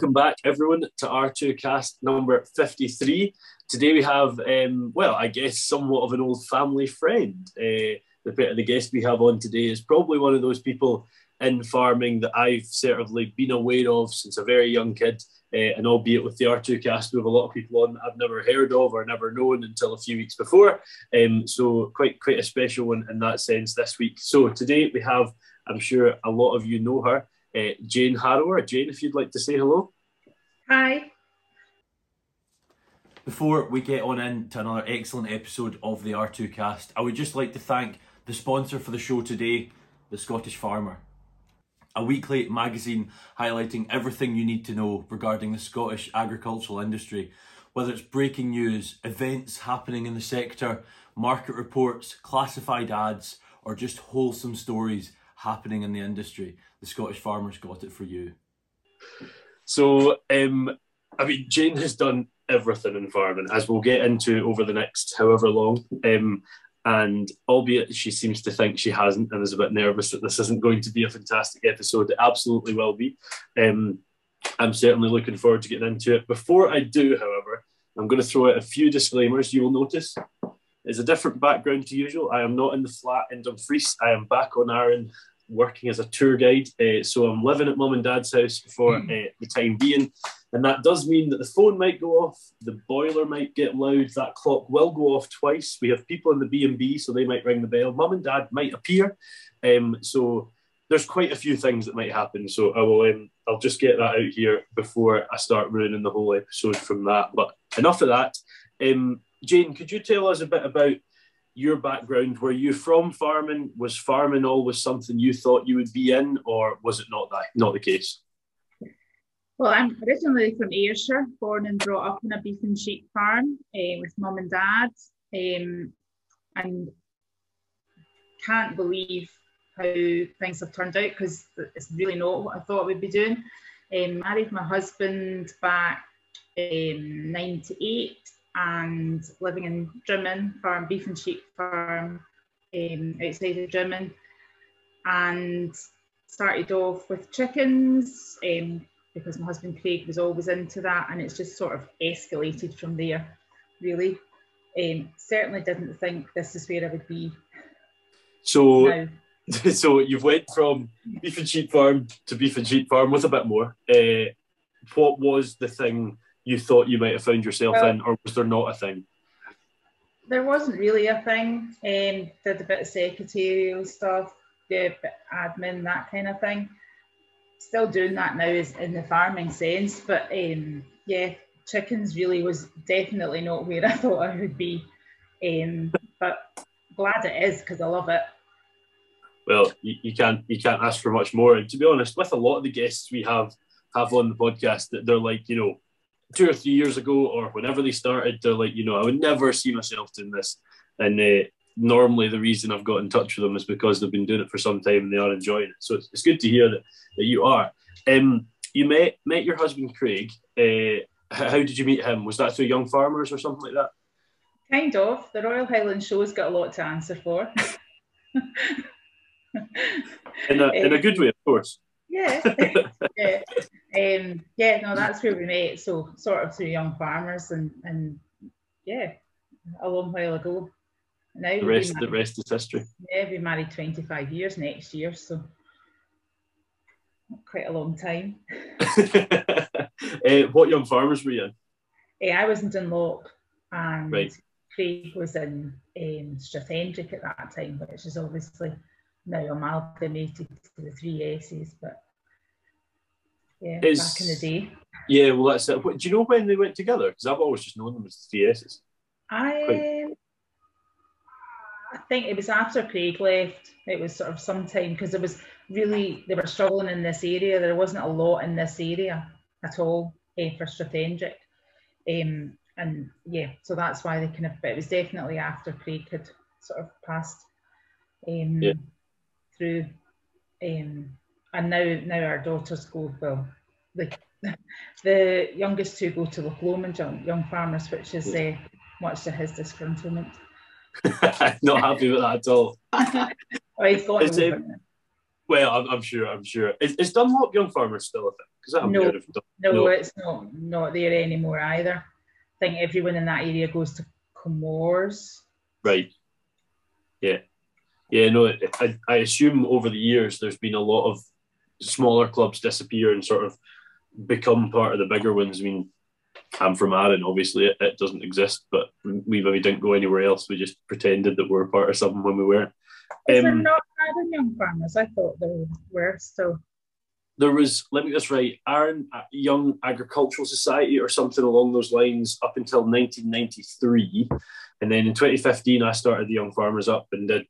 Welcome back, everyone, to R2 cast number 53. Today we have, um, well, I guess somewhat of an old family friend. Uh, the, the guest we have on today is probably one of those people in farming that I've certainly been aware of since a very young kid. Uh, and albeit with the R2 cast, we have a lot of people on I've never heard of or never known until a few weeks before. Um, so quite quite a special one in that sense this week. So today we have, I'm sure a lot of you know her, uh, Jane Harrower. Jane, if you'd like to say hello. Hi. Before we get on into another excellent episode of the R2 cast, I would just like to thank the sponsor for the show today, The Scottish Farmer. A weekly magazine highlighting everything you need to know regarding the Scottish agricultural industry, whether it's breaking news, events happening in the sector, market reports, classified ads, or just wholesome stories happening in the industry. The Scottish Farmers got it for you. So, um, I mean, Jane has done everything in farming, as we'll get into over the next however long. Um, and albeit she seems to think she hasn't and is a bit nervous that this isn't going to be a fantastic episode, it absolutely will be. Um, I'm certainly looking forward to getting into it. Before I do, however, I'm going to throw out a few disclaimers. You will notice it's a different background to usual. I am not in the flat in Dumfries. I am back on Arran working as a tour guide. Uh, so I'm living at mum and dad's house for uh, the time being. And that does mean that the phone might go off, the boiler might get loud, that clock will go off twice. We have people in the B&B, so they might ring the bell. Mum and dad might appear. Um, so there's quite a few things that might happen. So I will, um, I'll just get that out here before I start ruining the whole episode from that. But enough of that. Um, Jane, could you tell us a bit about your background, were you from farming? Was farming always something you thought you would be in, or was it not that not the case? Well, I'm originally from Ayrshire, born and brought up in a beef and sheep farm uh, with mum and dad, um, and can't believe how things have turned out because it's really not what I thought we'd be doing. Um, married my husband back in '98 and living in Drymen farm, beef and sheep farm um, outside of Drymen, and started off with chickens um, because my husband Craig was always into that, and it's just sort of escalated from there, really. Um, certainly didn't think this is where I would be. So, now. so you've went from beef and sheep farm to beef and sheep farm with a bit more. Uh, what was the thing you thought you might have found yourself well, in, or was there not a thing? There wasn't really a thing. Um, did a bit of secretarial stuff, did admin, that kind of thing. Still doing that now is in the farming sense, but um, yeah, chickens really was definitely not where I thought I would be. Um, but glad it is because I love it. Well, you, you, can't you can't ask for much more. And to be honest, with a lot of the guests we have have on the podcast, that they're like, you know, two or three years ago or whenever they started, they're like, you know, I would never see myself doing this. And uh, normally the reason I've got in touch with them is because they've been doing it for some time and they are enjoying it. So it's, it's good to hear that, that you are. Um, you met met your husband Craig. Uh, how did you meet him? Was that through Young Farmers or something like that? Kind of. The Royal Highland Show's got a lot to answer for. in, a, in a good way, of course. Yeah. yeah. Um, yeah, no, that's where we met. So sort of through young farmers and and yeah, a long while ago. Now the rest, the rest is history. Yeah, we married 25 years next year, so quite a long time. uh, what young farmers were you in? Uh, I was in Dunlop and right. Craig was in um, Strathendrick at that time, which is obviously now amalgamated to the three S's, but yeah, is, back in the day. Yeah, well, that's it. Do you know when they went together? Because I've always just known them as the three S's. I, I think it was after Craig left. It was sort of sometime because there was really they were struggling in this area. There wasn't a lot in this area at all eh, for Strathendrick. Um, and yeah, so that's why they kind of. But it was definitely after Craig had sort of passed um, yeah. Through um, and now now our daughters go well the the youngest two go to Lomond young, young farmers which is uh, much to his disgruntlement not happy with that at all oh, he's got um, Well, I'm, I'm sure. I'm sure. Is, is Dunlop Young Farmers still a thing? Because I'm No. of Dun- No, No. it's not not there anymore either. I think everyone in that area goes to Comores. Right. Yeah. Yeah. No. I, I- assume over the years there's been a lot of smaller clubs disappear and sort of become part of the bigger ones. I mean, I'm from Arran. Obviously, it, it doesn't exist, but we maybe didn't go anywhere else. We just pretended that we were part of something when we weren't. Is there Um, not other young farmers? I thought there were still. there was, let me just this right, Arran Young Agricultural Society or something along those lines up until 1993. And then in 2015, I started the Young Farmers Up and did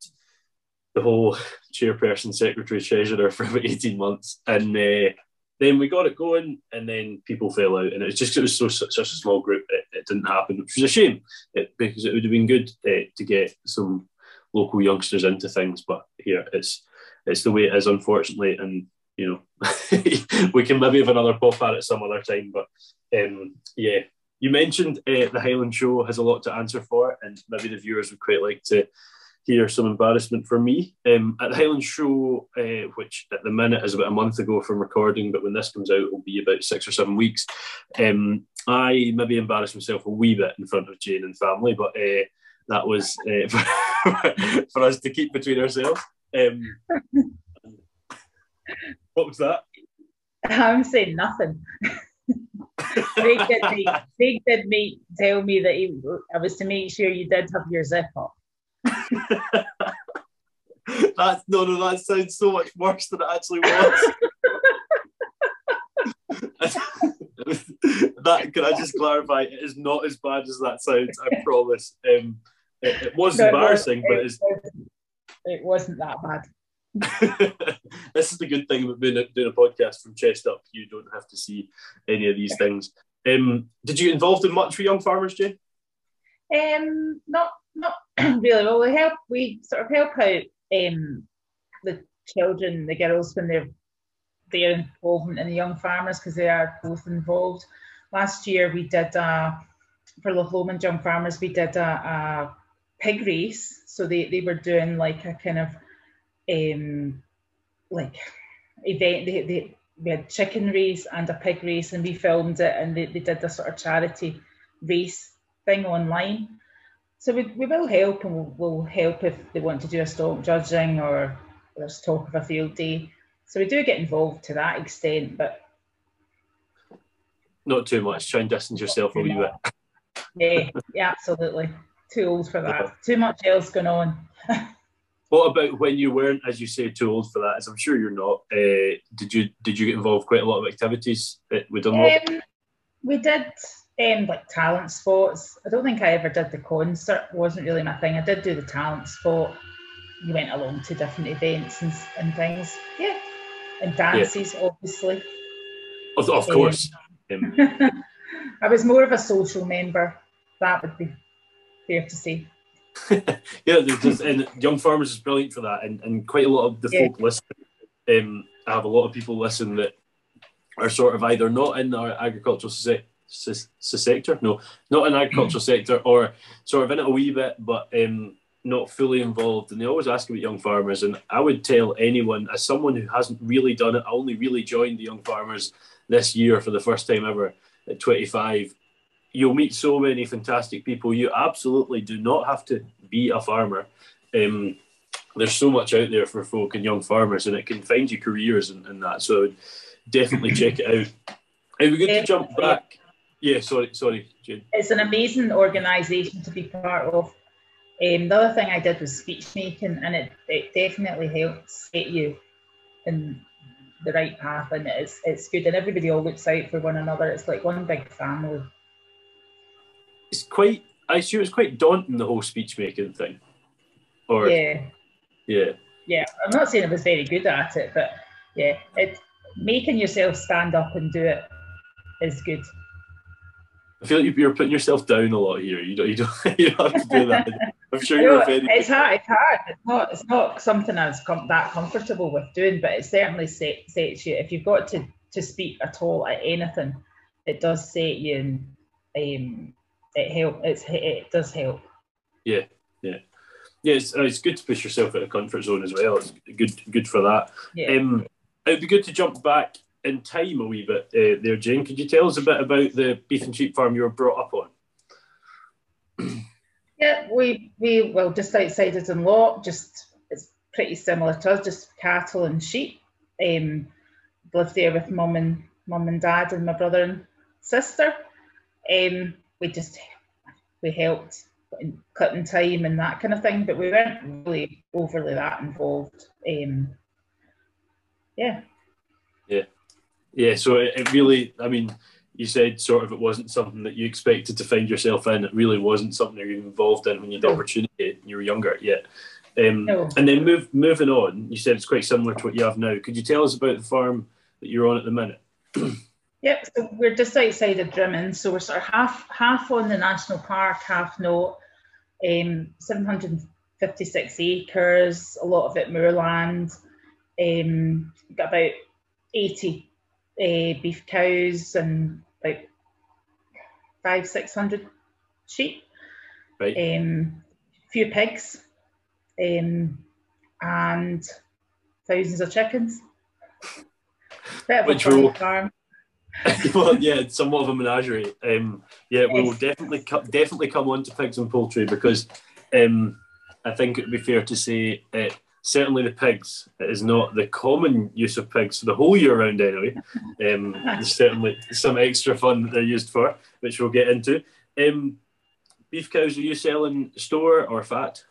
the whole chairperson, secretary, treasurer for about 18 months. And uh, then we got it going and then people fell out. And it was just, it was so, such a small group, it, it didn't happen, which was a shame it, because it would have been good uh, to get some local youngsters into things. But here, it's, it's the way it is, unfortunately. And you know, we can maybe have another pop at it some other time. But um, yeah, you mentioned uh, the Highland Show has a lot to answer for, and maybe the viewers would quite like to hear some embarrassment for me. Um, at the Highland Show, uh, which at the minute is about a month ago from recording, but when this comes out, it will be about six or seven weeks. Um, I maybe embarrassed myself a wee bit in front of Jane and family, but uh, that was uh, for, for us to keep between ourselves. Um, what was that? I'm saying nothing. Craig did, make, Craig did make, tell me that he, I was to make sure you did have your zip up. That's no, no. That sounds so much worse than it actually was. that can I just clarify? It is not as bad as that sounds. I promise. Um, it, it was No, it embarrassing, but it it's wasn't- It wasn't that bad. this is the good thing about doing a, doing a podcast from chest up. You don't have to see any of these things. Um, did you get involved in much for young farmers, Jane? Um, not not really. Well, we help. We sort of help out um, the children, the girls when they're their involvement in the young farmers because they are both involved. Last year we did for the Lomond Young Farmers we did a, a pig race. So they, they were doing like a kind of um, like event. They, they we had chicken race and a pig race and we filmed it and they, they did a sort of charity race thing online. So we, we will help and we'll, we'll help if they want to do a stock judging or there's talk of a field day. So we do get involved to that extent, but Not too much. Try and distance yourself a wee bit. yeah, yeah, absolutely. Too old for that. Too much else going on. What about when you weren't, as you say, too old for that? As I'm sure you're not. Uh, did you did you get involved quite a lot of activities with Dunlop? Um, we did um, like talent spots. I don't think I ever did the concert. wasn't really my thing. I did do the talent spot. You went along to different events and, and things. Yeah, and dances, obviously. of, of course. Um, I was more of a social member. That would be fair to say. yeah, just, and Young Farmers is brilliant for that, and, and quite a lot of the Yeah. folk listen. Um, I have a lot of people listen that are sort of either not in our agricultural se- se- se- sector, no, not in agricultural sector, or sort of in it a wee bit, but um, not fully involved. And they always ask about young farmers, and I would tell anyone, as someone who hasn't really done it, I only really joined the Young Farmers this year for the first time ever at 25 you'll meet so many fantastic people. You absolutely do not have to be a farmer. Um, there's so much out there for folk and young farmers, and it can find you careers and, and that. So definitely check it out. It'd be good to jump back. Yeah, sorry, sorry, Jane. It's an amazing organisation to be part of. Um, the other thing I did was speech making, and it, it definitely helps set you in the right path, and it's it's good, and everybody all looks out for one another. It's like one big family. It's quite. I assume it's quite daunting the whole speech making thing. Or Yeah, yeah, yeah. I'm not saying I was very good at it, but yeah, it making yourself stand up and do it is good. I feel like you're putting yourself down a lot here. You don't. You don't. You don't have to do that. I'm sure you're very. it's hard. It's hard. It's not. It's not something I was com- that comfortable with doing, but it certainly set, sets you. If you've got to to speak at all at anything, it does set you, and um, it help. It's it does help. Yeah, yeah. yeah, it's, uh, it's good to push yourself out of comfort zone as well. It's good good for that. Yeah. Um, it'd be good to jump back in time a wee bit uh, there, Jane. Could you tell us a bit about the beef and sheep farm you were brought up on? Yeah, we we well just outside of Dunlop, just it's pretty similar to us, just cattle and sheep. Um, lived there with mum and mum and dad and my brother and sister. Um, we just we helped in cutting time and that kind of thing, but we weren't really overly that involved. Um, yeah. Yeah, so it, it really, I mean, you said sort of it wasn't something that you expected to find yourself in. It really wasn't something you were involved in when you had the opportunity and you were younger yet. Um, No. And then move, moving on, you said it's quite similar to what you have now. Could you tell us about the farm that you're on at the minute? Yep, so we're just outside of Drummond. so we're sort of half half on the national park, half not. Um, 756 acres, a lot of it moorland. Um, got about 80 uh, beef cows and about five, six hundred sheep. Right. Um, few pigs, um, and thousands of chickens. Bit of Which a will- farm. well, yeah, it's somewhat of a menagerie. Um, yeah, we will definitely co- definitely come on to pigs and poultry because um, I think it would be fair to say uh, certainly the pigs is not the common use of pigs for the whole year round anyway. Um, there's certainly some extra fun that they're used for, which we'll get into. Um, beef cows, are you selling store or fat?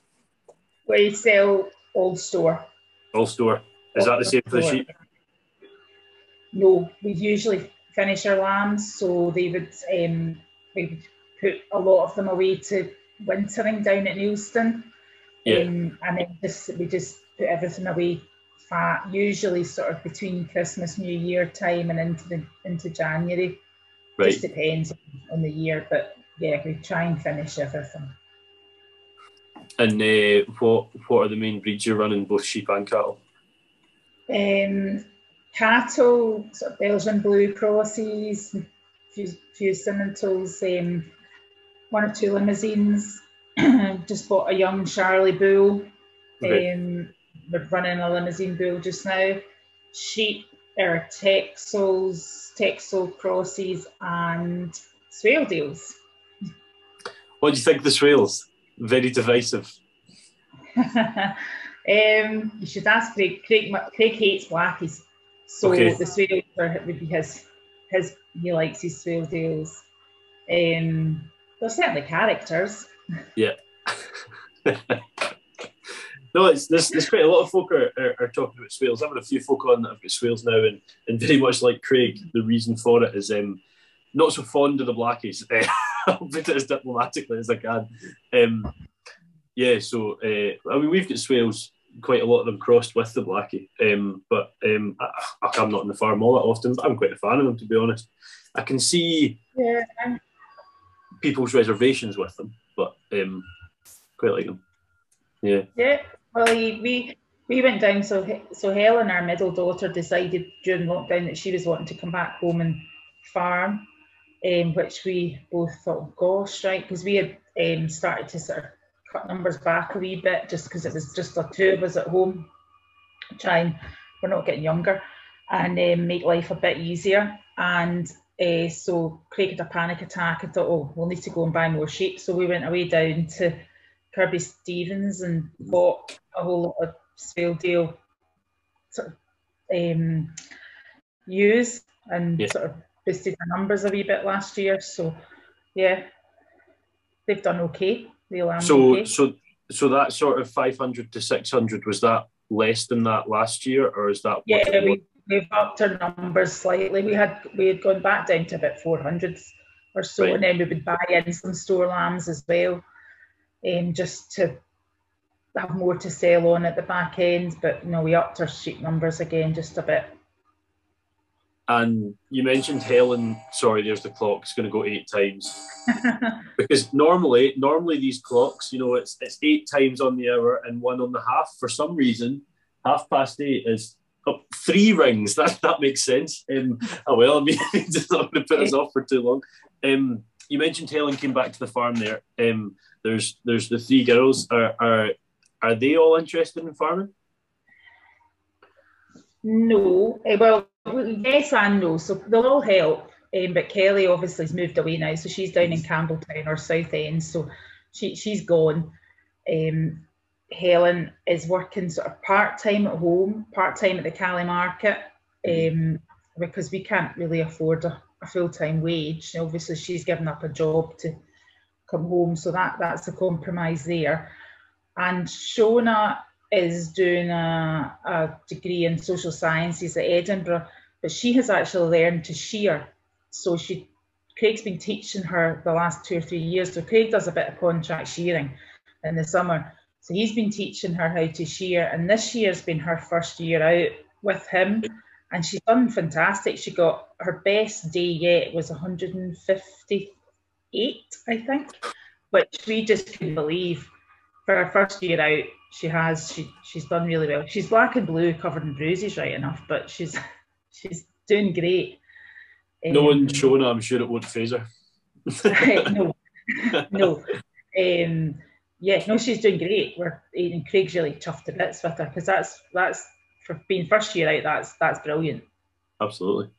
We sell old store. All store. Is that the same for the sheep? No, we usually finish our lambs, so they would um, we would put a lot of them away to wintering down at Neilston. Yeah. Um, and then just we just put everything away fat, usually sort of between Christmas, New Year time and into the into January. Right. Just depends on the year, but yeah, we try and finish everything. And uh, what what are the main breeds you're running, both sheep and cattle? Um, cattle, sort of Belgian blue crosses, few, few Simmentals, um, one or two Limousins. just bought a young Charlie bull. Okay. Um, we're running a Limousin bull just now. Sheep are Texels, Texel crosses, and Swaledales. What do you think of the swales? Very divisive. um, you should ask Craig. Craig, Craig hates blackies, so Okay. the swale are- would be his. His he likes his Swaledales. Um, they're certainly characters. no, it's there's, there's quite a lot of folk are, are, are talking about swales. I've had a few folk on that have got swales now, and, and very much like Craig, the reason for it is um, not so fond of the blackies. I'll put it as diplomatically as I can. Um, yeah, so uh, I mean, we've got swales, quite a lot of them crossed with the blackie, um, but um, I, I'm not on the farm all that often. But I'm quite a fan of them, to be honest. I can see Yeah, people's reservations with them, but um, quite like them. Yeah. yeah. Well, he, we we went down. So so Helen, our middle daughter, decided during lockdown that she was wanting to come back home and farm, um, which we both thought, gosh, right, because we had um, started to sort of cut numbers back a wee bit just because it was just the two of us at home, trying. We're not getting younger, and um, make life a bit easier. And uh, so Craig had a panic attack. I thought, oh, we'll need to go and buy more sheep. So we went away down to Kirkby Stephens and bought a whole lot of Swaledale sort of um, ewes and Yeah. sort of boosted the numbers a wee bit last year. So yeah, they've done okay. The lambs So okay. so so that sort of 500 to 600 was that less than that last year, or is that what Yeah, we, we've upped our numbers slightly. We had we had gone back down to about four hundred or so, Right. and then we would buy in some store lambs as well, um, just to have more to sell on at the back end. But you know, we upped our sheep numbers again just a bit. And you mentioned Helen. Sorry, there's the clock. It's going to go eight times because normally, normally these clocks, you know, it's it's eight times on the hour and one on the half. For some reason, half past eight is up three rings. That that makes sense. Um, oh well, I mean, it's not going to put us off for too long. Um, you mentioned Helen came back to the farm there. Um, there's there's the three girls. Are, are are they all interested in farming? No, uh, well, yes and no. So they'll all help. Um, but Kelly obviously has moved away now, so she's down in Campbeltown or Southend, so she she's gone. Um, Helen is working sort of part time at home, part time at the Cali Market, um, because we can't really afford a, a full time wage. Obviously, she's given up a job to come home, so that that's a compromise there. And Shona is doing a, a degree in social sciences at Edinburgh, but she has actually learned to shear. So she Craig's been teaching her the last two or three years. So Craig does a bit of contract shearing in the summer. So he's been teaching her how to shear, and this year's been her first year out with him, and she's done fantastic. She got her best day yet was 158, I think, which we just couldn't believe. For her first year out, she has she she's done really well. She's black and blue, covered in bruises, right enough, but she's she's doing great. No um, one showing her, I'm sure it won't faze her. no, no. Um, yeah, no, she's doing great. We're and Craig's really chuffed to bits with her because that's that's for being first year out. That's that's brilliant. Absolutely.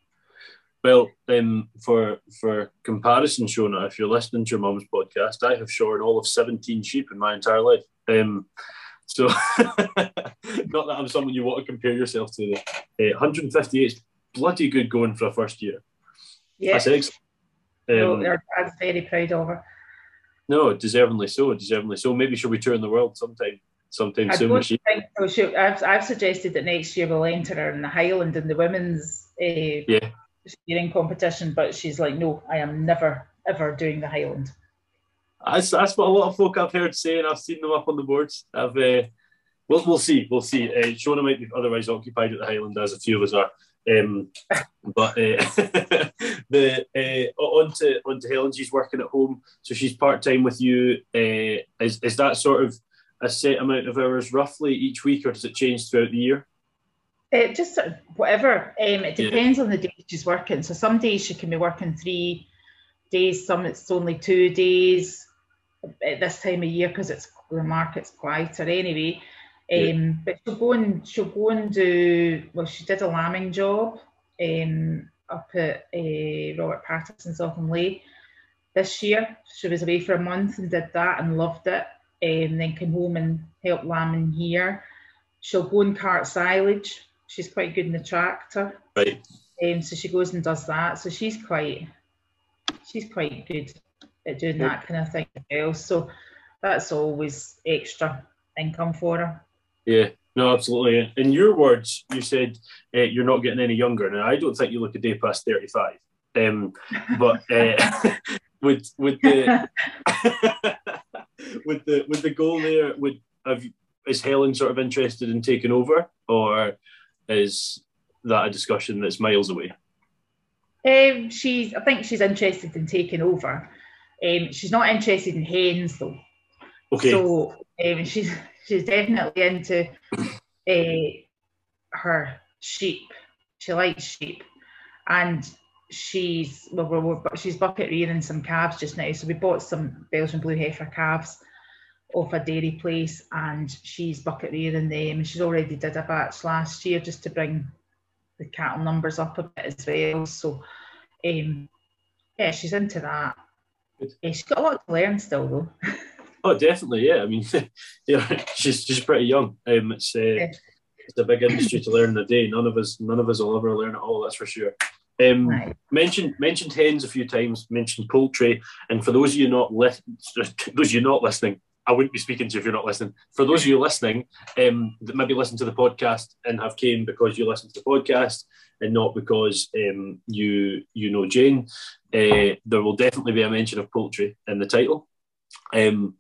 Well, um, for for comparison, Shona, if you're listening to your mum's podcast, I have shorn all of 17 sheep in my entire life. Um, so, not that I'm someone you want to compare yourself to. Uh, 158 is bloody good going for a first year. Yeah. That's excellent. Um, no, I'm very proud of her. No, deservingly so, deservingly so. Maybe she'll be touring the world sometime, sometime I soon. She... So she, I've, I've suggested that next year we'll enter her in the Highland in the women's uh, yeah. steering competition, but she's like, no, I am never ever doing the Highland. That's, that's what a lot of folk I've heard say, and I've seen them up on the boards. I've, uh, we'll, we'll see, we'll see. Uh, Shona might be otherwise occupied at the Highland, as a few of us are. Um, but uh, the uh, on to on to Helen, she's working at home, so she's part time with you. Uh, is is that sort of a set amount of hours roughly each week, or does it change throughout the year? It just whatever. Um, it depends yeah. on the day she's working. So some days she can be working three days, some it's only two days at this time of year because it's the market's quieter anyway. Um, but she'll go and she'll go and do well. She did a lambing job um, up at uh, Robert Patterson's Auchinleigh this year. She was away for a month and did that and loved it. And um, then came home and helped lambing here. She'll go and cart silage. She's quite good in the tractor. Right. Um, so she goes and does that. So she's quite she's quite good at doing that kind of thing as well. So that's always extra income for her. Yeah, no, absolutely. In your words, you said uh, you're not getting any younger. Now, I don't think you look a day past 35. Um, but uh, with with the with the with the goal there, would have is Helen sort of interested in taking over, or is that a discussion that's miles away? Um, she's, I think she's interested in taking over. Um, she's not interested in hens though. Okay. So um, she's she's definitely into uh, her sheep. She likes sheep, and she's well, we're, we're, she's bucket rearing some calves just now. So we bought some Belgian blue heifer calves off a dairy place, and she's bucket rearing them. And she's already did a batch last year just to bring the cattle numbers up a bit as well. So, um, yeah, she's into that. Yeah, she's got a lot to learn still, though. Oh, definitely, yeah. I mean, yeah, she's she's pretty young. Um, it's uh, it's a big industry to learn in a day. None of us none of us will ever learn it all. That's for sure. Um, right. Mentioned mentioned hens a few times. Mentioned poultry, and for those of you not li- those of you not listening, I wouldn't be speaking to you if you're not listening. For those of you listening, um, that maybe listen to the podcast and have came because you listen to the podcast and not because um, you you know Jane, uh, there will definitely be a mention of poultry in the title. Um,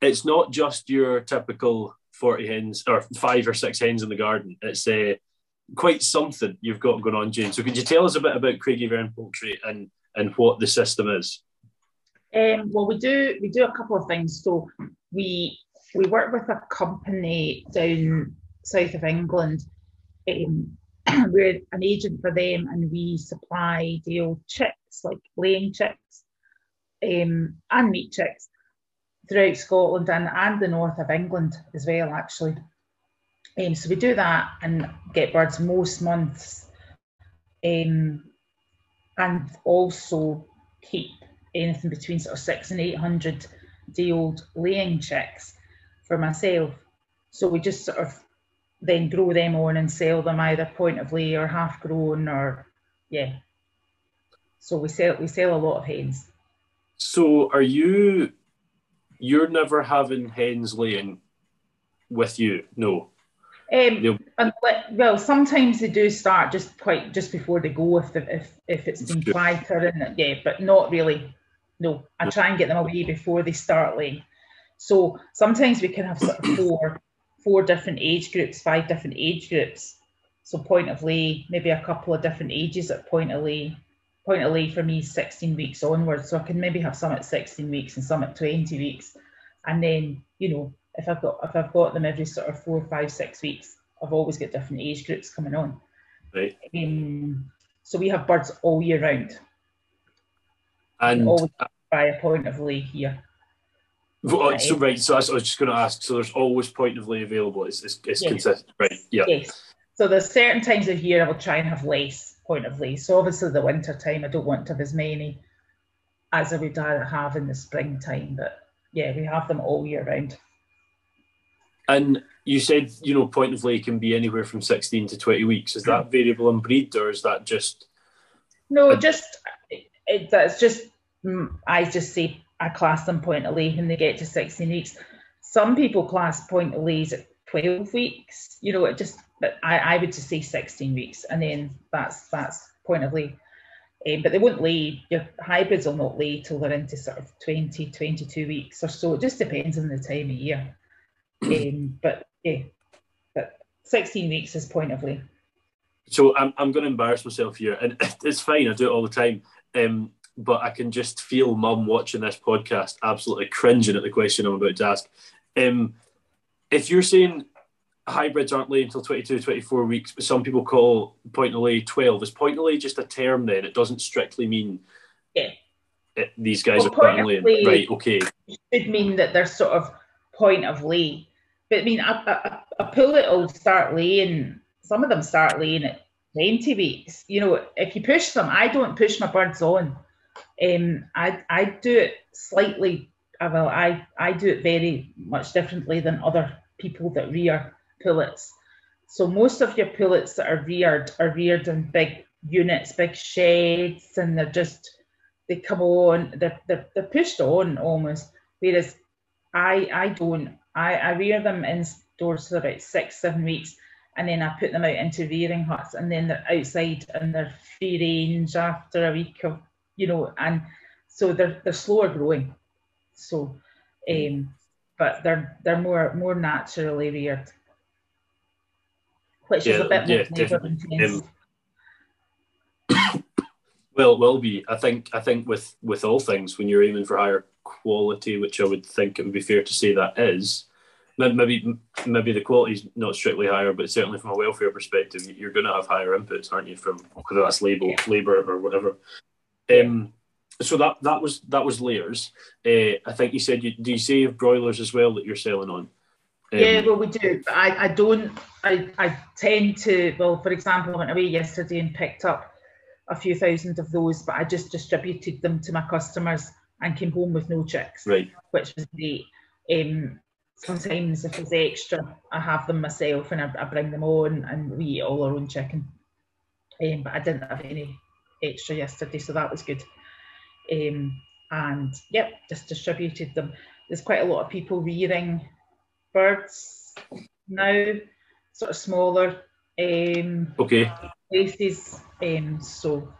it's not just your typical 40 hens or five or six hens in the garden. It's uh, quite something you've got going on, Jane. So could you tell us a bit about Craigieburn Poultry and, and what the system is? Um, well, we do we do a couple of things. So we we work with a company down south of England. Um, we're an agent for them, and we supply old chicks, like laying chicks, um, and meat chicks throughout Scotland and, and the north of England as well, actually. Um, so we do that and get birds most months, um, and also keep anything between sort of six and eight hundred day old laying chicks for myself. So we just sort of then grow them on and sell them either point of lay or half grown or yeah. So we sell we sell a lot of hens. So are you you're never having hens laying with you? No. Um, and, well, sometimes they do start just quite just before they go if the, if if it's been quieter and yeah, but not really. No, I try and get them away before they start laying. So sometimes we can have sort of four four different age groups, five different age groups. So point of lay, maybe a couple of different ages at point of lay. Point of lay for me is 16 weeks onwards. So I can maybe have some at 16 weeks and some at 20 weeks. And then, you know, if I've got if I've got them every sort of four, five, six weeks, I've always got different age groups coming on. Right. Um, so we have birds all year round. And always by a point of lay here. Well, so right, so I was just going to ask. So there's always point of lay available. It's, it's, it's yes. consistent, right? Yeah. Yes. So there's certain times of year I will try and have less point of lay. So obviously the winter time I don't want to have as many as I would have in the springtime. But yeah, we have them all year round. And you said you know point of lay can be anywhere from 16 to 20 weeks. Is that variable in breed or is that just? No, just it, that's just mm, I just say I class them point of lay when they get to 16 weeks. Some people class point of lays at 12 weeks. You know, it just, but I, I would just say 16 weeks, and then that's that's point of lay. Um, but they won't lay, your hybrids will not lay till they're into sort of 20, 22 weeks or so. It just depends on the time of year. Um, but yeah, but 16 weeks is point of lay. So I'm, I'm going to embarrass myself here, and it's fine. I do it all the time. Um, but I can just feel mum watching this podcast absolutely cringing at the question I'm about to ask. Um, if you're saying hybrids aren't laid until 22, 24 weeks, but some people call point of lay 12, is point of lay just a term then? It doesn't strictly mean yeah. It, these guys well, are. Lay right, okay. Should mean that they're sort of point of lay. But I mean, a, a, a pullet will start laying, some of them start laying at 20 weeks. You know, if you push them, I don't push my birds on um, I I do it slightly. Uh, well, I I do it very much differently than other people that rear pullets. So most of your pullets that are reared are reared in big units, big sheds, and they're just they come on, they're they're, they're pushed on almost. Whereas I I don't. I, I rear them indoors for about six, seven weeks, and then I put them out into rearing huts, and then they're outside and they're free range after a week of you know, and so they're they're slower growing. So, um, but they're they're more more naturally reared, which yeah, is a bit yeah, more intensive. Um, well, it will be. I think. I think with with all things, when you're aiming for higher quality, which I would think it would be fair to say that is, maybe maybe the quality is not strictly higher, but certainly from a welfare perspective, you're going to have higher inputs, aren't you? From whether that's label, labour or whatever. Um, so that that was that was layers. Uh, I think you said you do you say broilers as well that you're selling on? Um, yeah, well we do. I, I don't I, I tend to well for example I went away yesterday and picked up a few thousand of those, but I just distributed them to my customers and came home with no chicks. Right. Which was great. Um, sometimes if there's extra, I have them myself and I, I bring them on and we eat all our own chicken. Um, but I didn't have any extra yesterday, so that was good. Um, and yep, just distributed them. There's quite a lot of people rearing birds now, sort of smaller um, okay places. Um, so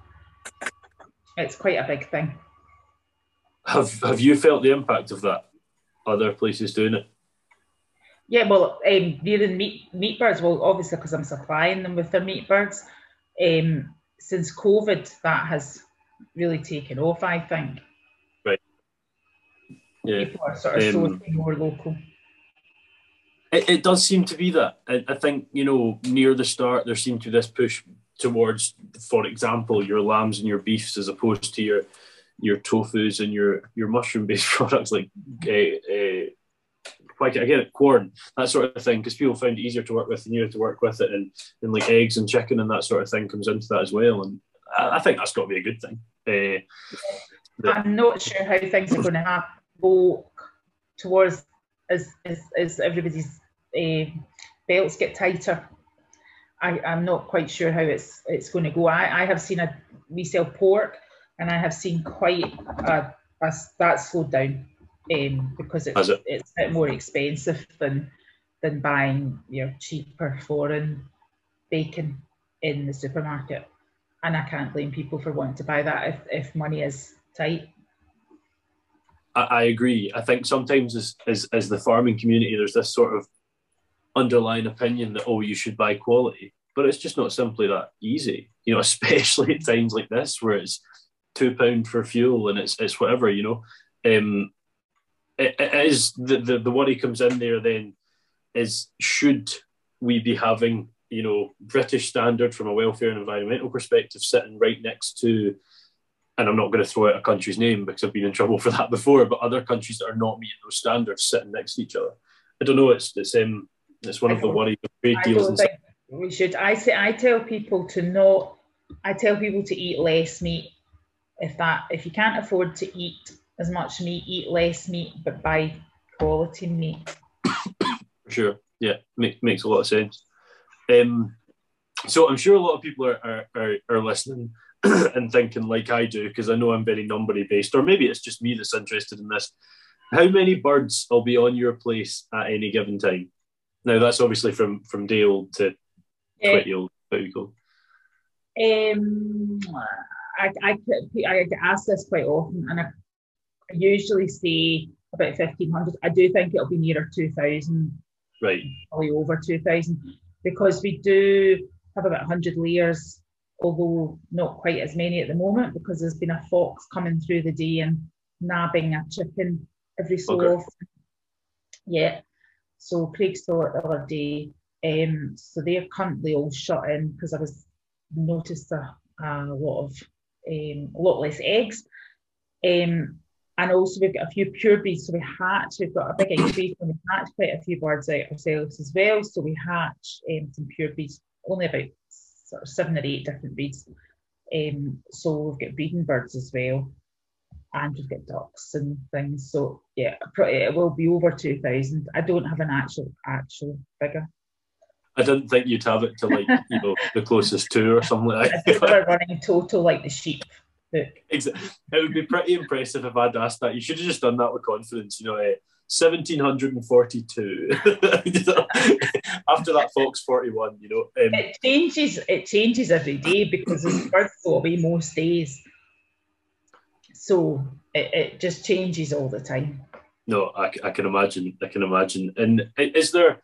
it's quite a big thing. Have Have you felt the impact of that? Other places doing it? Yeah, well, um, rearing meat meat birds. Well, obviously because I'm supplying them with their meat birds. Um, since COVID, that has really taken off, I think. Right. Yeah. People are sort of um, more local. It, it does seem to be that. I, I think, you know, near the start, there seemed to be this push towards, for example, your lambs and your beefs as opposed to your your tofu's and your your mushroom based products like uh, uh, again corn that sort of thing because people find it easier to work with and you to work with it and, and like eggs and chicken and that sort of thing comes into that as well and I, I think that's got to be a good thing. Uh, I'm not sure how things are going to go towards as as, as everybody's uh, belts get tighter. I, I'm not quite sure how it's it's going to go. I, I have seen a we sell pork and I have seen quite a, a that slowed down um, because it's it? it's a bit more expensive than than buying your cheaper foreign bacon in the supermarket. And I can't blame people for wanting to buy that if, if money is tight. I, I agree. I think sometimes as, as as the farming community, there's this sort of underlying opinion that oh, you should buy quality, but it's just not simply that easy. You know, especially at times like this where it's two pound for fuel and it's it's whatever. You know, um, it, it is the, the the worry comes in there then is should we be having you know British standard from a welfare and environmental perspective sitting right next to and I'm not going to throw out a country's name because I've been in trouble for that before, but other countries that are not meeting those standards sitting next to each other. I don't know. It's it's um it's one of the worries of trade deals. And stuff. we should. I say I tell people to not. I tell people to eat less meat. If that if you can't afford to eat as much meat, eat less meat, but buy quality meat. sure. Yeah, make, makes a lot of sense. Um, so I'm sure a lot of people are are, are, are listening and thinking like I do because I know I'm very numbery based, or maybe it's just me that's interested in this. How many birds will be on your place at any given time? Now that's obviously from from day old to Yeah. twenty old. How you go? Um, I, I, I get asked this quite often, and I, I usually say about 1500. I do think it'll be nearer 2000, Right. probably over 2000, because we do have about 100 layers, although not quite as many at the moment, because there's been a fox coming through the day and nabbing a chicken every so Okay. often. Yeah. So Craig saw it the other day. Um, so they're currently all shut in because I was noticed a, a lot of um, a lot less eggs. Um, and also we've got a few pure breeds, so we hatch. We've got a big increase and we hatch quite a few birds out ourselves as well. So we hatch um, some pure breeds, only about sort of seven or eight different breeds. Um, so we've got breeding birds as well, and we've got ducks and things. So yeah, it will be over two thousand. I don't have an actual actual figure. I didn't think you'd have it to like you know the closest two or something like that. we're running total like the sheep book. Exa- It would be pretty impressive if I'd asked that. You should have just done that with confidence. You know, eh, 1742. After that Fox 41, you know. Um, It changes. It changes every day because it's birds go away most days. So it, it just changes all the time. no, I, I can imagine. I can imagine. And is there.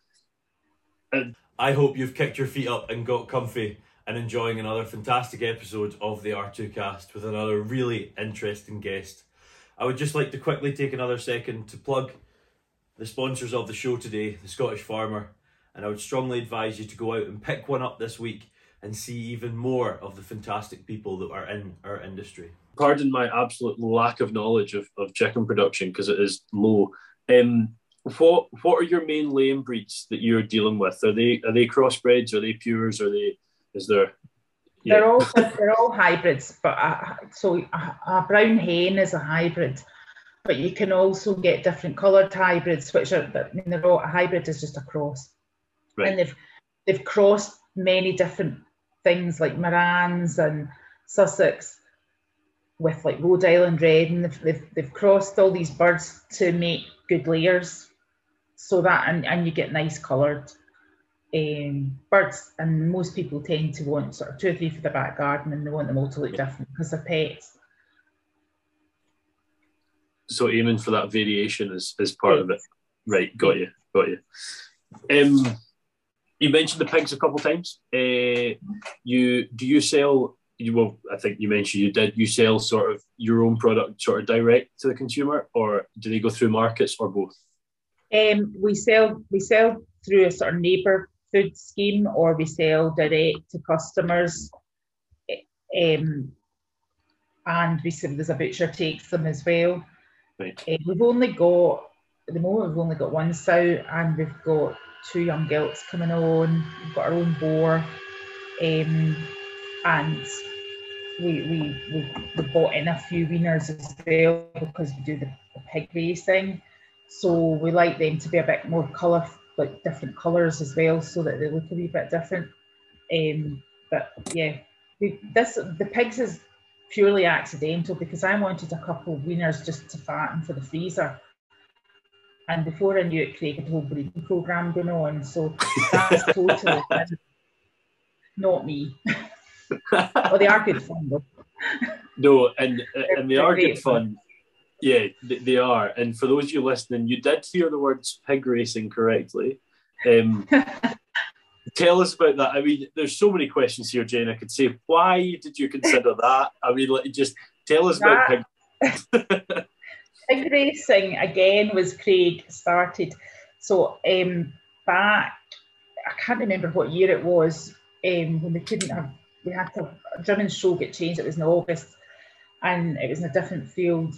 I hope you've kicked your feet up and got comfy and enjoying another fantastic episode of the R2 cast with another really interesting guest. I would just like to quickly take another second to plug the sponsors of the show today, the Scottish Farmer, and I would strongly advise you to go out and pick one up this week and see even more of the fantastic people that are in our industry. Pardon my absolute lack of knowledge of, of chicken production because it is low. Um, what what are your main laying breeds that you're dealing with? Are they are they crossbreds? Are they pures? Are they is there? They're all they're all hybrids, but a, so a, a brown hen is a hybrid. But you can also get different coloured hybrids, which are I mean they're all a hybrid is just a cross, Right. and they've they've crossed many different things like Marans and Sussex with like Rhode Island Red, and they've, they've, they've crossed all these birds to make good layers, so that and, and you get nice coloured um, birds. And most people tend to want sort of two or three for the back garden, and they want them all to look different because they're pets. so aiming for that variation is, is part of it. Right, got you, got you. Um, you mentioned the pigs a couple times. Uh, you do you sell? You well, I think you mentioned you did. You sell sort of your own product, sort of direct to the consumer, or do they go through markets or both? Um, we sell we sell through a sort of neighbour food scheme, or we sell direct to customers. Um, and we see there's a butcher takes them as well. Right. Uh, we've only got at the moment we've only got one sow and we've got two young gilts coming on. We've got our own boar, um, and we, we we we bought in a few weaners as well because we do the, the pig racing. So we like them to be a bit more colour, like different colours as well, so that they look a wee bit different. Um, but yeah, we, this the pigs is purely accidental because I wanted a couple of weaners just to fatten for the freezer. And before I knew it, Craig had a whole breeding program going on. So that's totally not me. well, they are good fun though. No, and and they They're good fun. Yeah, they, are. And for those of you listening, you did hear the words pig racing correctly. Um, tell us about that. I mean, there's so many questions here, Jane. I could say, why did you consider that? I mean, like, just tell us about pig. Pig racing again was Craig started. So um, back, I can't remember what year it was um, when we couldn't have, we had to, Drymen show get changed. It was in August and it was in a different field.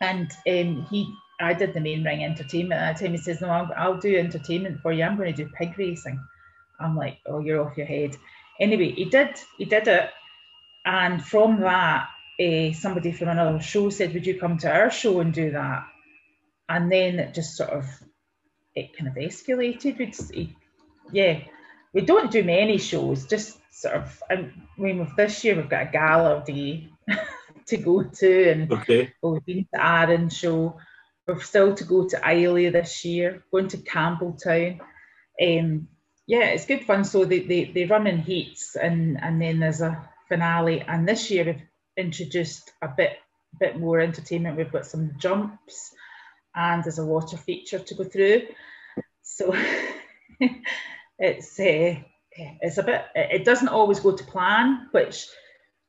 And um, he, I did the main ring entertainment at that time. He says, No, I'll, I'll do entertainment for you. I'm going to do pig racing. I'm like, Oh, you're off your head. Anyway, he did, he did it. And from that, uh, somebody from another show said, Would you come to our show and do that? And then it just sort of, it kind of escalated. We'd, yeah, we don't do many shows, just sort of, I mean, with this year we've got a gala day to go to, and Okay. well, we've been to Arran show. We're still to go to Islay this year, going to Campbeltown. Um, yeah, it's good fun. So they, they, they run in heats and, and then there's a finale. And this year we've introduced a bit bit more entertainment. We've got some jumps and there's a water feature to go through. So it's uh, it's a bit it doesn't always go to plan, which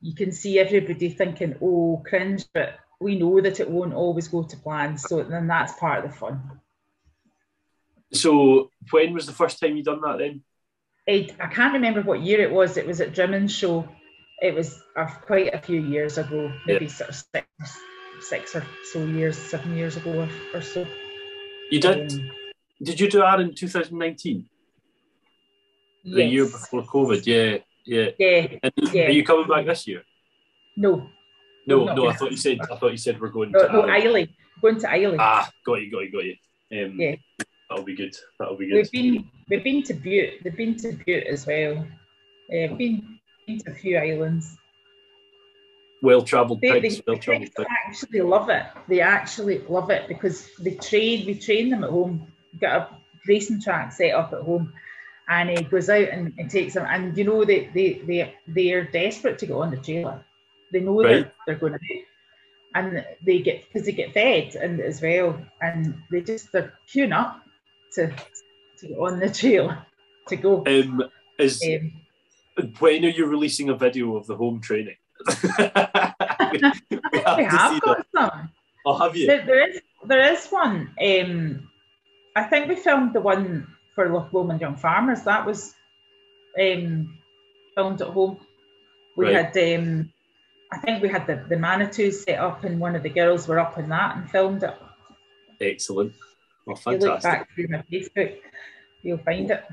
you can see everybody thinking, oh, cringe, but we know that it won't always go to plan. So then that's part of the fun. So, when was the first time you done that then? I, I can't remember what year it was. It was at Drymen's show. It was uh, quite a few years ago, maybe sort of six, six or so years, seven years ago or, or so. You did. Um, Did you do that in 2019? The year before COVID? Yeah, yeah. Yeah. And Yeah. are you coming back this year? No. No, no. I thought you said. I thought you said we're going No, to. no, Ireland. Going to Islay. Ah, got you, got you, got you. Um, Yeah. That'll be good. That'll be good. We've been we've been to Bute. We've been to Bute as well. Uh, we've been, been to a few islands. Well travelled pigs. Well travelled pigs pigs. actually love it. They actually love it because they train. We train them at home. We've got a racing track set up at home, and he goes out and, and takes them. And you know they they they they're desperate to get on the trailer. They know Right. they're they're going to be, and they get because they get fed and as well, and they just they're queuing up to to get on the trailer to go. Um, is Um, when are you releasing a video of the home training? we, we have we have got that. some. Oh, have you? There, there is there is one. Um, I think we filmed the one for Loch Lomond Young Farmers. That was um, filmed at home. We Right. had um, I think we had the, the Manitou set up and one of the girls were up in that and filmed it. Excellent. Oh, If you look back through my Facebook, you'll find it.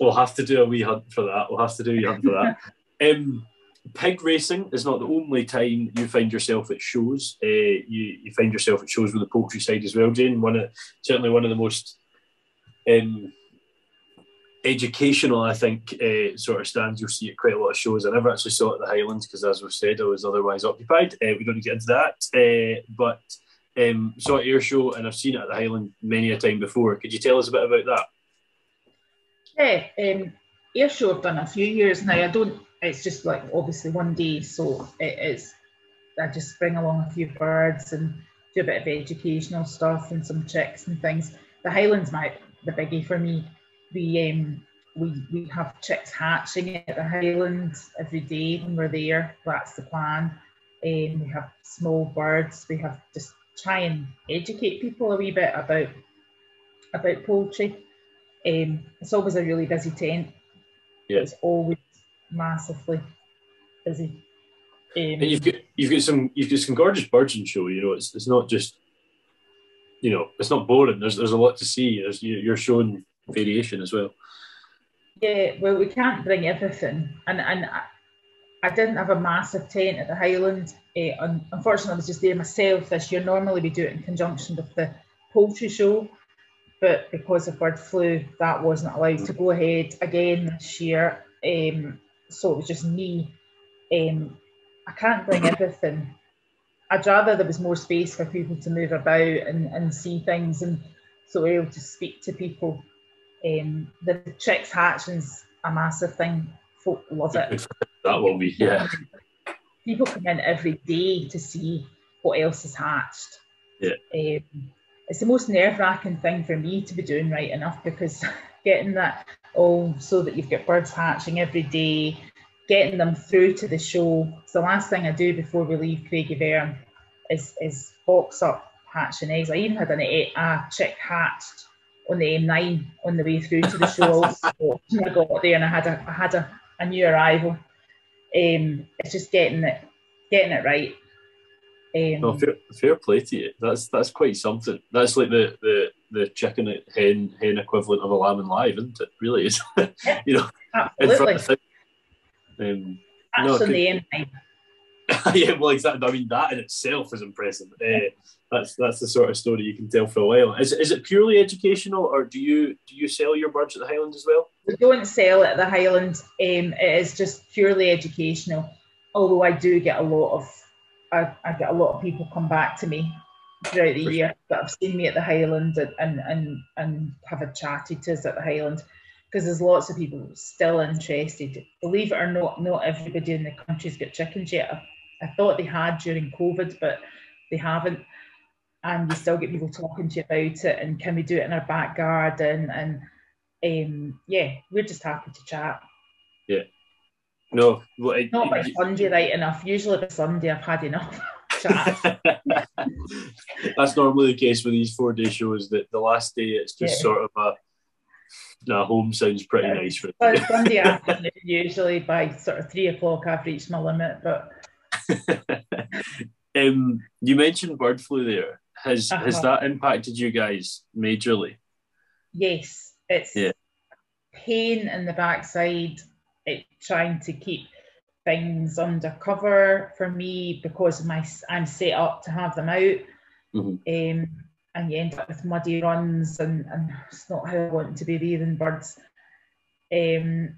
We'll have to do a wee hunt for that. We'll have to do a wee hunt for that. Um, pig racing is not the only time you find yourself at shows. Uh, you, you find yourself at shows with the poultry side as well, Jane. One of, certainly one of the most um, educational, I think, uh, sort of stands you'll see at quite a lot of shows. I never actually saw it at the Highlands because, as we've said, I was otherwise occupied. Uh, we don't get into that. Uh, but um, saw it Ayr Show and I've seen it at the Highland many a time before. Could you tell us a bit about that? Yeah, um, Ayr show I've done a few years now. I don't. It's just like obviously one day, so it is. I just bring along a few birds and do a bit of educational stuff and some chicks and things. The Highlands might the biggie for me. We um we we have chicks hatching at the Highlands every day when we're there. That's the plan. Um, we have small birds. We have just try and educate people a wee bit about about poultry. Um, it's always a really busy tent. Yeah. It's always massively busy. and you've got you've got some you've got some gorgeous birds in show. You know, it's it's not just you know it's not boring. There's there's a lot to see. There's you're showing variation as well. Yeah, well, we can't bring everything, and and I, didn't have a massive tent at the Highland. Uh, unfortunately, I was just there myself this year. Normally, we do it in conjunction with the poultry show, but because of bird flu, that wasn't allowed to go ahead again this year. Um, so it was just me. Um, I can't bring everything. I'd rather there was more space for people to move about and, and see things and so we're able to speak to people. Um, the chicks hatching's a massive thing. Folk love it. that will be, yeah. People come in every day to see what else is hatched. Yeah. Um, it's the most nerve wracking thing for me to be doing right enough because getting that all so that you've got birds hatching every day, getting them through to the show. So the last thing I do before we leave Craigieburn is is box up hatching eggs. I even had an, a chick hatched on the M9 on the way through to the show. also, I got there and I had a I had a, a new arrival. Um, it's just getting it getting it right. Um, no, fair, fair play to you. That's that's quite something. That's like the the the chicken hen hen equivalent of a lamb and live, isn't it? Really is. you know, absolutely. Um, that's no, on the M9. yeah, well, exactly. I mean, that in itself is impressive. Uh, that's that's the sort of story you can tell for a while. Is, is it purely educational, or do you do you sell your birds at the Highland as well? We don't sell at the Highland. Um, it is just purely educational. Although I do get a lot of I, I get a lot of people come back to me throughout the year that have seen me at the Highland and and and, and have a chatted to us at the Highland because there's lots of people still interested. Believe it or not, not everybody in the country's got chickens yet. I, thought they had during COVID, but they haven't. And you still get people talking to you about it and can we do it in our back garden? And um, yeah, we're just happy to chat. Yeah. No, well, it, not by Sunday, right enough. Usually by Sunday, I've had enough. That's normally the case with these four day shows. That the last day it's just yeah. sort of a no, home sounds pretty yeah. nice for well, Sunday afternoon usually by sort of three o'clock I've reached my limit. But um, you mentioned bird flu there. Has uh-huh. has that impacted you guys majorly? Yes, it's yeah. pain in the backside it, trying to keep things under cover for me because my I'm set up to have them out. Mm-hmm. Um, and you end up with muddy runs and, and it's not how I want to be rearing birds. Um,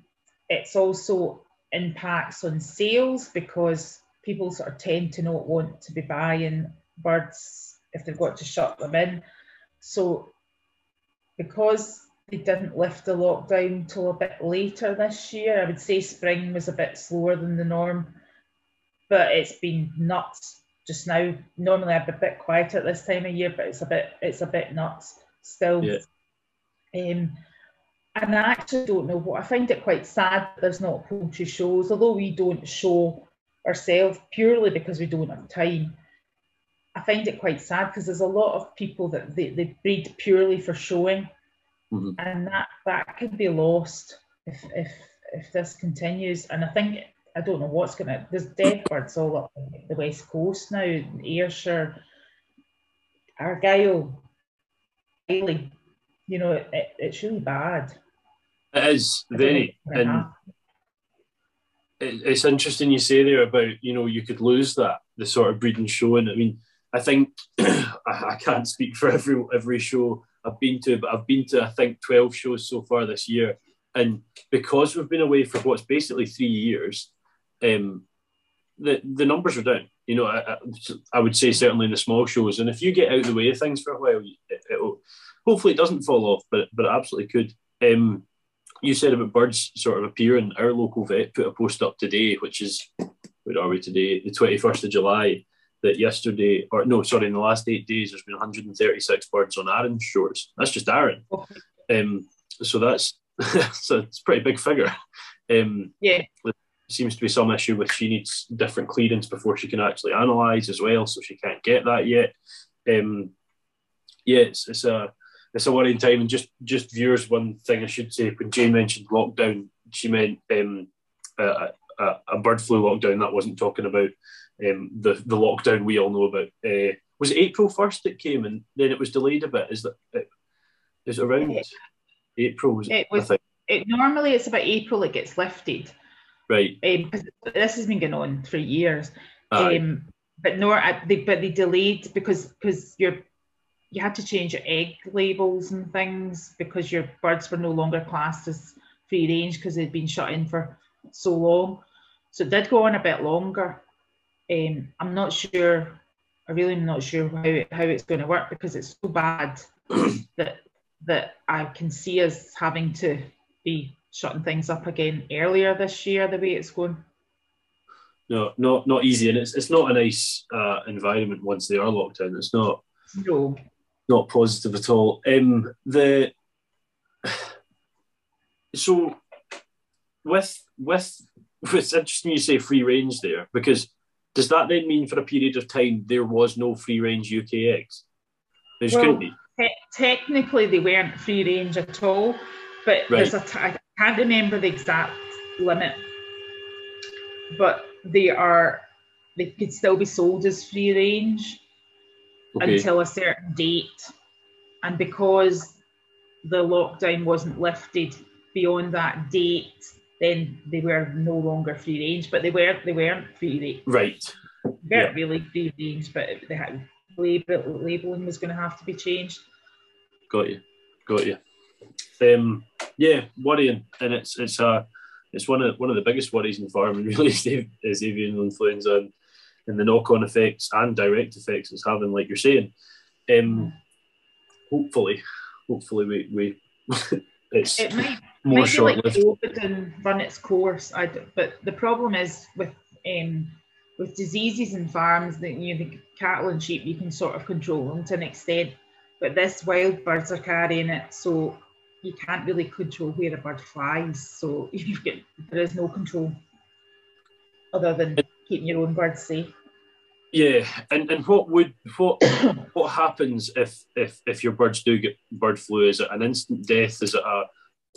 it's also impacts on sales because people sort of tend to not want to be buying birds if they've got to shut them in. So because they didn't lift the lockdown till a bit later this year. I would say spring was a bit slower than the norm, but it's been nuts just now. Normally I'd be a bit quieter at this time of year, but it's a bit it's a bit nuts still. Yeah. Um, and I actually don't know what I find it quite sad that there's not poultry shows, although we don't show ourselves purely because we don't have time. I find it quite sad because there's a lot of people that they, they breed purely for showing mm-hmm. and that that could be lost if if if this continues. And I think I don't know what's going to. There's dead birds all up the west coast now, Ayrshire, Argyll. You know, it, it, it's really bad. It is very, and it, it's interesting you say there about you know you could lose that the sort of breeding show, and I mean, I think I, I can't speak for every every show I've been to, but I've been to I think twelve shows so far this year, and because we've been away for what's basically three years, um, the the numbers are down. You know, I, I, would say certainly in the small shows, and if you get out of the way of things for a while, it, will hopefully it doesn't fall off, but but it absolutely could. Um, you said about birds sort of appearing. Our local vet put a post up today, which is where are we today? The twenty first of July that yesterday, or no, sorry, in the last eight days, there's been 136 birds on Arran's shores. That's just Arran. Um, so that's so it's a pretty big figure. Um, yeah. There seems to be some issue with she needs different clearance before she can actually analyse as well, so she can't get that yet. Um, yeah, it's, it's a it's a worrying time. And just just viewers, one thing I should say when Jane mentioned lockdown, she meant um, a, a, a bird flu lockdown. That wasn't talking about um, the the lockdown we all know about. Uh, was it April first that came and then it was delayed a bit? Is that it, is it around it, April? Was it, was, it normally it's about April it gets lifted. Right. Um, this has been going on for years. Um, but nor but they delayed because because you're you had to change your egg labels and things because your birds were no longer classed as free range because they'd been shut in for so long. So it did go on a bit longer. Um, I'm not sure. I really am not sure how it, how it's going to work because it's so bad that that I can see us having to be shutting things up again earlier this year. The way it's going. No, not not easy, and it's it's not a nice uh, environment once they are locked down. It's not. No. Not positive at all. Um, the so with with it's interesting you say free range there because does that then mean for a period of time there was no free range UK eggs? There well, couldn't be. Te- technically, they weren't free range at all, but right. there's a t- I can't remember the exact limit, but they are they could still be sold as free range okay. until a certain date, and because the lockdown wasn't lifted beyond that date, then they were no longer free range. But they were they weren't free range. Right. They weren't really free range, but they had label labeling was going to have to be changed. Got you, got you. Um, yeah, worrying, and it's it's a it's one of one of the biggest worries in farming really is avian influenza and, and the knock-on effects and direct effects it's having, like you're saying. Um, hopefully, hopefully we we it's it might, more be like COVID and run its course. I, but the problem is with um, with diseases in farms that you know, the cattle and sheep you can sort of control them to an extent, but this wild birds are carrying it, so you can't really control where a bird flies. So you've got there is no control other than keeping your own birds safe. Yeah, and, and what would what what happens if if if your birds do get bird flu? Is it an instant death? Is it a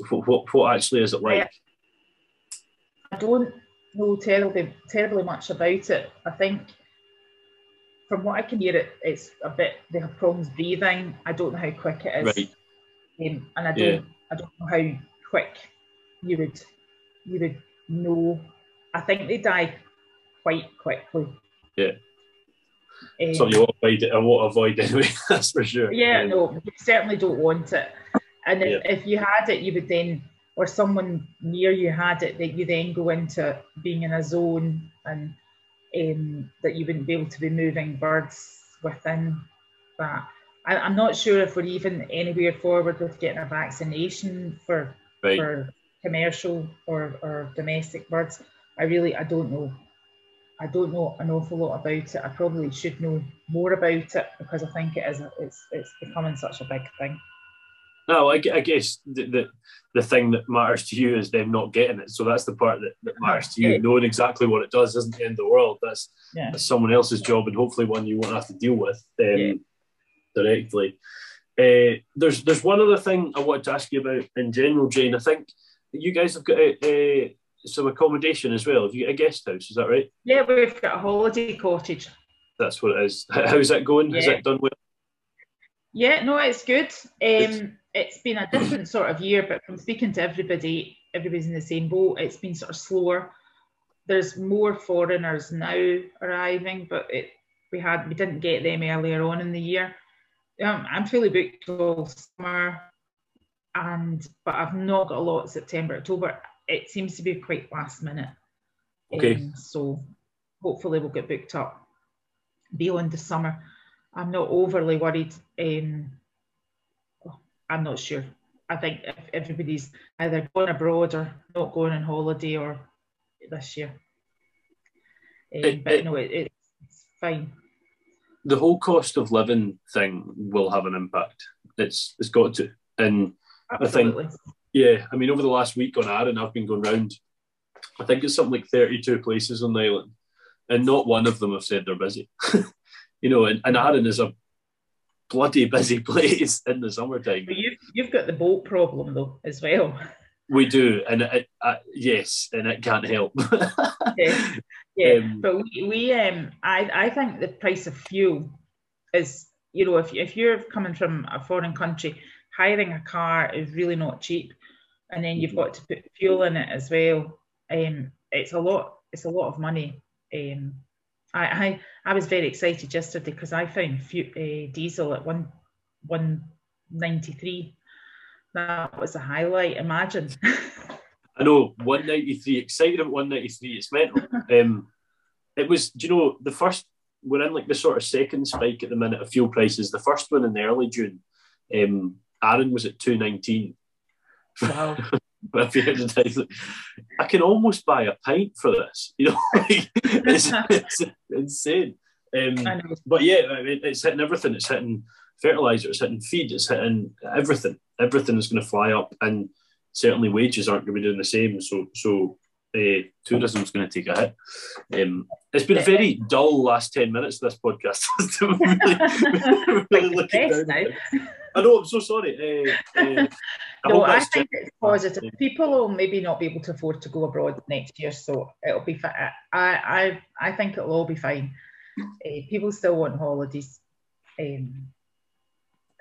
what what, what actually is it like? I don't know terribly terribly much about it. I think from what I can hear, it it's a bit they have problems breathing. I don't know how quick it is, right. um, and I don't yeah. I don't know how quick you would you would know. I think they die quite quickly. Yeah. Um, so you want to avoid it, I won't avoid anyway, that's for sure. Yeah, no, you certainly don't want it. And if, yeah. if you had it, you would then, or someone near you had it, that you then go into being in a zone and um, that you wouldn't be able to be moving birds within that. I, am not sure if we're even anywhere forward with getting a vaccination for right. for commercial or, or domestic birds. I really I don't know. I don't know an awful lot about it. I probably should know more about it because I think it is it's it's becoming such a big thing. No, I, I guess the, the, the thing that matters to you is them not getting it. So that's the part that, that matters to you. Knowing exactly what it does isn't the end of the world. That's, yeah. that's someone else's job and hopefully one you won't have to deal with um, yeah. directly. Uh, there's there's one other thing I wanted to ask you about in general, Jane. I think you guys have got a, a some accommodation as well. Have you got a guest house? Is that right? Yeah, we've got a holiday cottage. That's what it is. How's that going? Yeah. Has it done well? Yeah, no, it's good. Um, it's been a different sort of year, but from speaking to everybody, everybody's in the same boat. It's been sort of slower. There's more foreigners now arriving, but it we had we didn't get them earlier on in the year. Um, I'm fully booked all summer, and but I've not got a lot September, October it seems to be quite last minute. Okay. Um, so hopefully we'll get booked up beyond the summer. I'm not overly worried. Um, I'm not sure. I think if everybody's either going abroad or not going on holiday or this year. Um, it, but it, no, it, it's fine. The whole cost of living thing will have an impact. It's it's got to, and Absolutely. I think yeah, I mean, over the last week on Arran, I've been going round. I think it's something like 32 places on the island, and not one of them have said they're busy. you know, and, and Arran is a bloody busy place in the summertime. But you've, you've got the boat problem, though, as well. We do, and it, uh, yes, and it can't help. yeah, yeah. Um, but we, we um, I, I think the price of fuel is, you know, if if you're coming from a foreign country, hiring a car is really not cheap, and then you've mm-hmm. got to put fuel in it as well. Um, it's a lot. It's a lot of money. Um, I, I, I was very excited yesterday because I found uh, diesel at one one ninety three. That was a highlight. Imagine. I know one ninety three. Excited at one ninety three. It's mental. um, it was. Do you know the first? We're in like the sort of second spike at the minute of fuel prices. The first one in the early June. Um, Arran was at two nineteen. Wow. I can almost buy a pint for this. You know, it's, it's, insane. Um, but yeah, I mean, it's hitting everything. It's hitting fertilizer. It's hitting feed. It's hitting everything. Everything is going to fly up, and certainly wages aren't going to be doing the same. So, so uh, tourism is going to take a hit. Um, it's been a very dull last ten minutes of this podcast. really, really looking down. I know. I'm so sorry. Uh, uh, no, I think it's positive. People will maybe not be able to afford to go abroad next year, so it'll be. fine. I I I think it'll all be fine. Uh, people still want holidays. Um,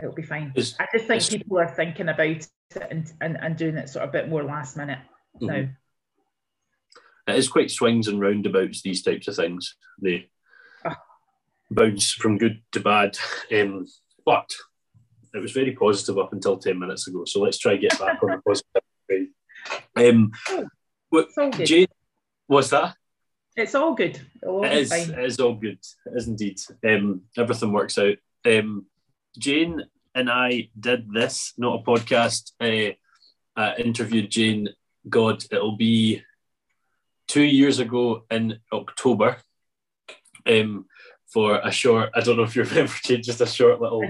it'll be fine. It's, I just think people are thinking about it and, and, and doing it sort of a bit more last minute mm-hmm. now. It is quite swings and roundabouts. These types of things they oh. bounce from good to bad. Um, but it was very positive up until 10 minutes ago. So let's try to get back on the positive. Um, what, Jane, what's that? It's all good. It, is, it is all good. It is indeed. Um, everything works out. Um, Jane and I did this, not a podcast. Uh, uh, interviewed Jane. God, it'll be two years ago in October. Um, for a short. I don't know if you remember, just a short little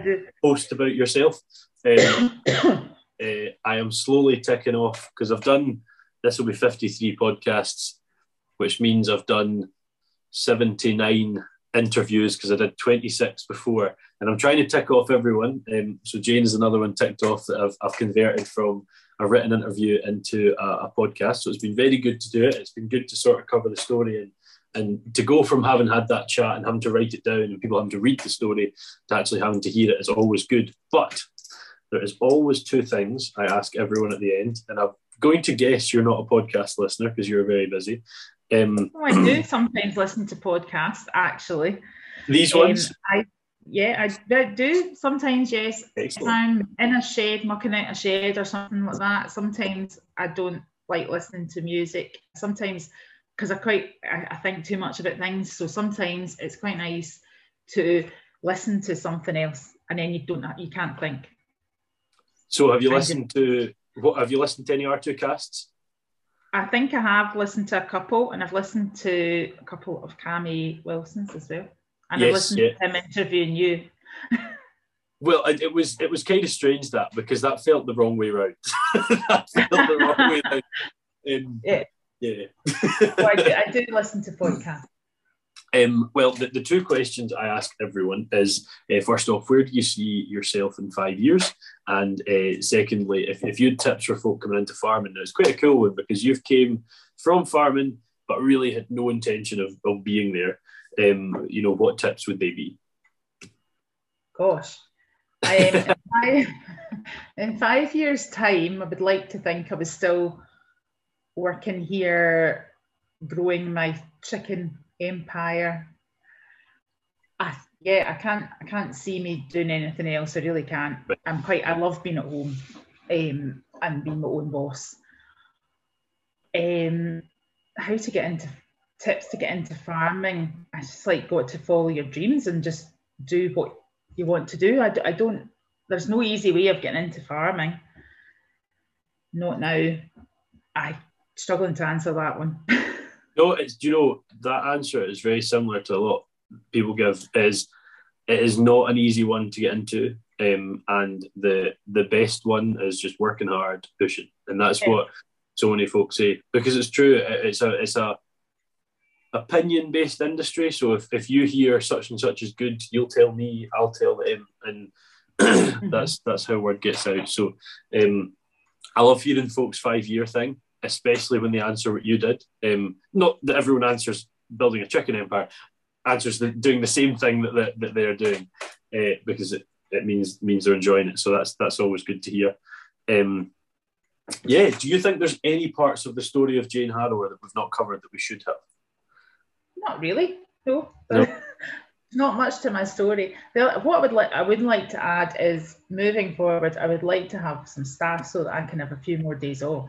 post about yourself. Um, uh, I am slowly ticking off because I've done this will be 53 podcasts, which means I've done 79 interviews because I did 26 before, and I'm trying to tick off everyone. Um, so Jane is another one ticked off that I've, I've converted from a written interview into a, a, podcast. So it's been very good to do it. It's been good to sort of cover the story and and to go from having had that chat and having to write it down and people having to read the story to actually having to hear it is always good. But there is always two things I ask everyone at the end, and I'm going to guess you're not a podcast listener because you're very busy. Um, oh, I do sometimes listen to podcasts, actually. These ones? Um, I, yeah, I do sometimes. Yes, Excellent. if I'm in a shed, mucking out a shed or something like that. Sometimes I don't like listening to music. Sometimes because I quite I, I, think too much about things. So sometimes it's quite nice to listen to something else, and then you don't you can't think. So have you listened to what? Have you listened to any R2 casts? I think I have listened to a couple, and I've listened to a couple of Cami Wilson's as well, and yes, I've listened yeah. to him interviewing you. Well, it was it was kind of strange that because that felt the wrong way around. that felt the wrong way around. Um, yeah. Yeah. well, I, do, I do listen to podcasts. Um, well, the, the two questions I ask everyone is uh, first off, where do you see yourself in five years? And uh, secondly, if, if you had tips for folk coming into farming, now it's quite a cool one because you've came from farming but really had no intention of, of being there. Um, you know, what tips would they be? Gosh, um, in, five, in five years' time, I would like to think I was still working here, growing my chicken empire. I, yeah, I can't I can't see me doing anything else. I really can't. I'm quite I love being at home um, and being my own boss. Um, how to get into tips to get into farming? I just like got to follow your dreams and just do what you want to do. I, I don't. There's no easy way of getting into farming. Not now. I struggling to answer that one. no, it's you know that answer is very similar to a lot people give. Is it is not an easy one to get into, um, and the the best one is just working hard, pushing, and that's yeah. what so many folks say because it's true. It's a it's a opinion based industry. So if, if you hear such and such is good, you'll tell me, I'll tell them, and mm-hmm. that's that's how word gets out. So um, I love hearing folks' five year thing, especially when they answer what you did. Um, not that everyone answers building a chicken empire, answers the, doing the same thing that, that, that they're doing uh, because it, it means means they're enjoying it. So that's that's always good to hear. Um, yeah, do you think there's any parts of the story of Jane Harrower that we've not covered that we should have? Not really. No. No. Not much to my story. What I would like, I would like to add is moving forward. I would like to have some staff so that I can have a few more days off.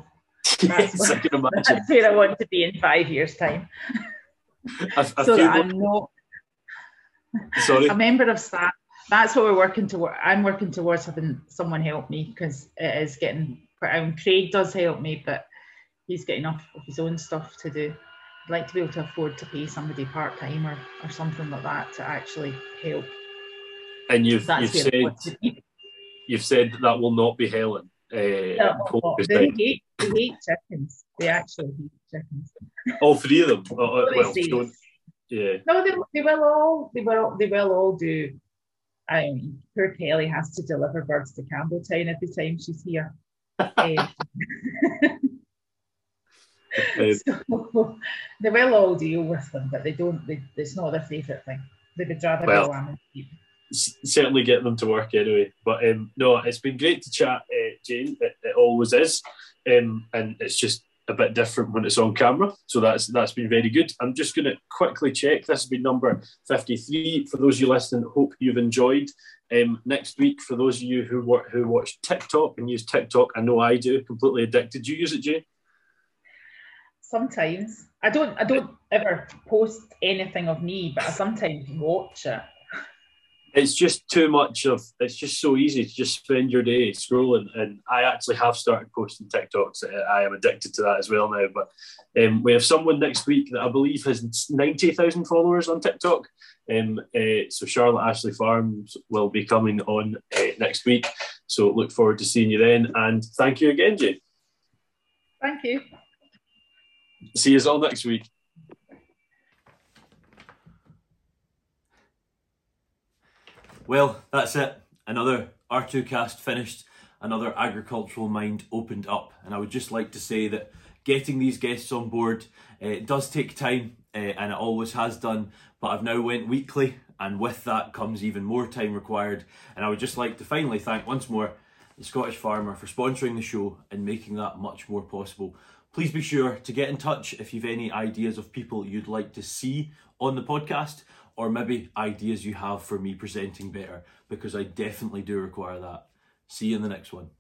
That's yes, I can imagine. That's where I want to be in five years' time, A, a so that I'm not sorry. a member of staff. That's what we're working toward. I'm working towards having someone help me because it is getting. quite- I mean, Craig does help me, but he's got enough of his own stuff to do. I'd like to be able to afford to pay somebody part time or, or something like that to actually help. and you've you've said want to be. you've said that will not be Helen. Uh, is they down. hate, they hate chickens. They actually hate chickens. All three of them. Uh, well, yeah. No, they, they will all they will they will all do. I mean, poor Kelly has to deliver birds to Campbeltown every time she's here. Um, Um, so they will all deal with them, but they don't. They, it's not their favourite thing. They would rather Well, go on and keep. Certainly get them to work anyway. But um, no, it's been great to chat, uh, Jane. It, it always is, um, and it's just a bit different when it's on camera. So that's that's been very good. I'm just going to quickly check. This has been number 53. For those of you listening, hope you've enjoyed. Um, next week, for those of you who wa- who watch TikTok and use TikTok, I know I do. Completely addicted. Do you use it, Jane? Sometimes I don't. I don't ever post anything of me, but I sometimes watch it. It's just too much of it's just so easy to just spend your day scrolling. And i actually have started posting tiktoks. I am addicted to that as well now. But um, we have someone next week that i believe has 90000 followers on tiktok. Um, uh, so charlotte ashley farms will be coming on uh, next week. So look forward to seeing you then. And thank you again jane Thank you. see you all next week Well, that's it. Another R2 cast finished, another agricultural mind opened up. And I would just like to say that getting these guests on board uh, does take time uh, and it always has done. But I've now went weekly and with that comes even more time required. And I would just like to finally thank once more the Scottish Farmer for sponsoring the show and making that much more possible. Please be sure to get in touch if you've any ideas of people you'd like to see on the podcast or maybe ideas you have for me presenting better because I definitely do require that. See you in the next one.